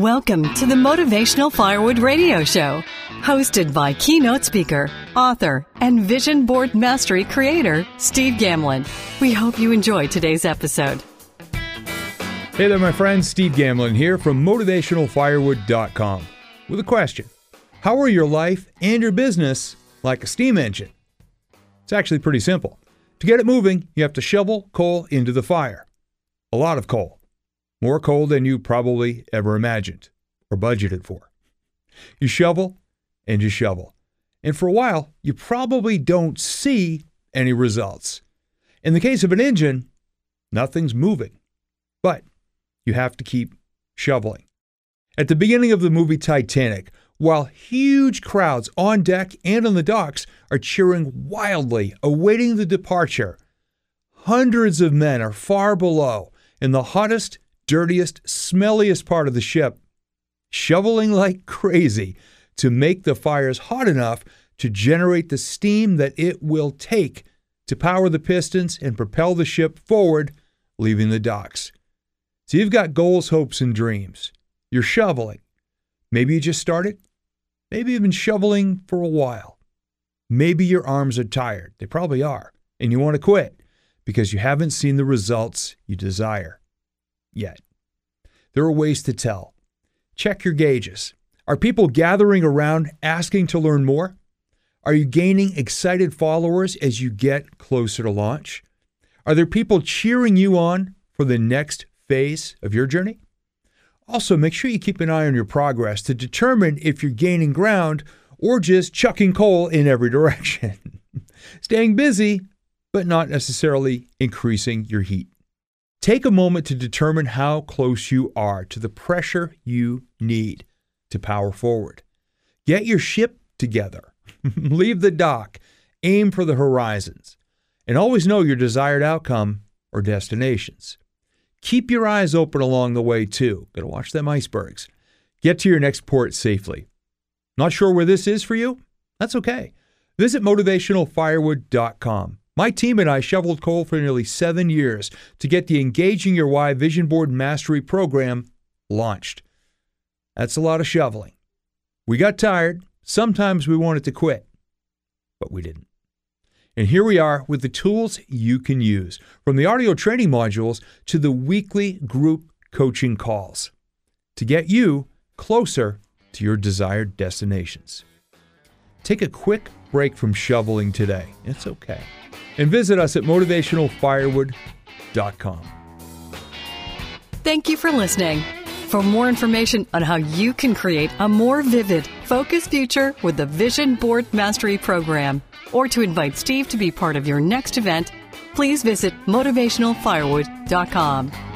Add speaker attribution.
Speaker 1: Welcome to the Motivational Firewood Radio Show, hosted by keynote speaker, author, and vision board mastery creator, Steve Gamlin. We hope you enjoy today's episode.
Speaker 2: Hey there, my friends. Steve Gamlin here from MotivationalFirewood.com with a question How are your life and your business like a steam engine? It's actually pretty simple. To get it moving, you have to shovel coal into the fire. A lot of coal. More coal than you probably ever imagined or budgeted for. You shovel and you shovel. And for a while, you probably don't see any results. In the case of an engine, nothing's moving. But you have to keep shoveling. At the beginning of the movie Titanic, while huge crowds on deck and on the docks are cheering wildly, awaiting the departure, hundreds of men are far below in the hottest dirtiest, smelliest part of the ship, shoveling like crazy to make the fires hot enough to generate the steam that it will take to power the pistons and propel the ship forward, leaving the docks. So you've got goals, hopes, and dreams. You're shoveling. Maybe you just started. Maybe you've been shoveling for a while. Maybe your arms are tired. They probably are. And you want to quit because you haven't seen the results you desire yet. There are ways to tell. Check your gauges. Are people gathering around asking to learn more? Are you gaining excited followers as you get closer to launch? Are there people cheering you on for the next phase of your journey? Also, make sure you keep an eye on your progress to determine if you're gaining ground or just chucking coal in every direction. Staying busy, but not necessarily increasing your heat. Take a moment to determine how close you are to the pressure you need to power forward. Get your ship together. Leave the dock. Aim for the horizons. And always know your desired outcome or destinations. Keep your eyes open along the way, too. Gotta watch them icebergs. Get to your next port safely. Not sure where this is for you? That's okay. Visit motivationalfirewood.com. My team and I shoveled coal for nearly seven years to get the Engaging Your Why Vision Board Mastery program launched. That's a lot of shoveling. We got tired. Sometimes we wanted to quit, but we didn't. And here we are with the tools you can use, from the audio training modules to the weekly group coaching calls to get you closer to your desired destinations. Take a quick break from shoveling today. It's okay and visit us at motivationalfirewood.com.
Speaker 1: Thank you for listening. For more information on how you can create a more vivid, focused future with the Vision Board Mastery Program, or to invite Steve to be part of your next event, please visit motivationalfirewood.com.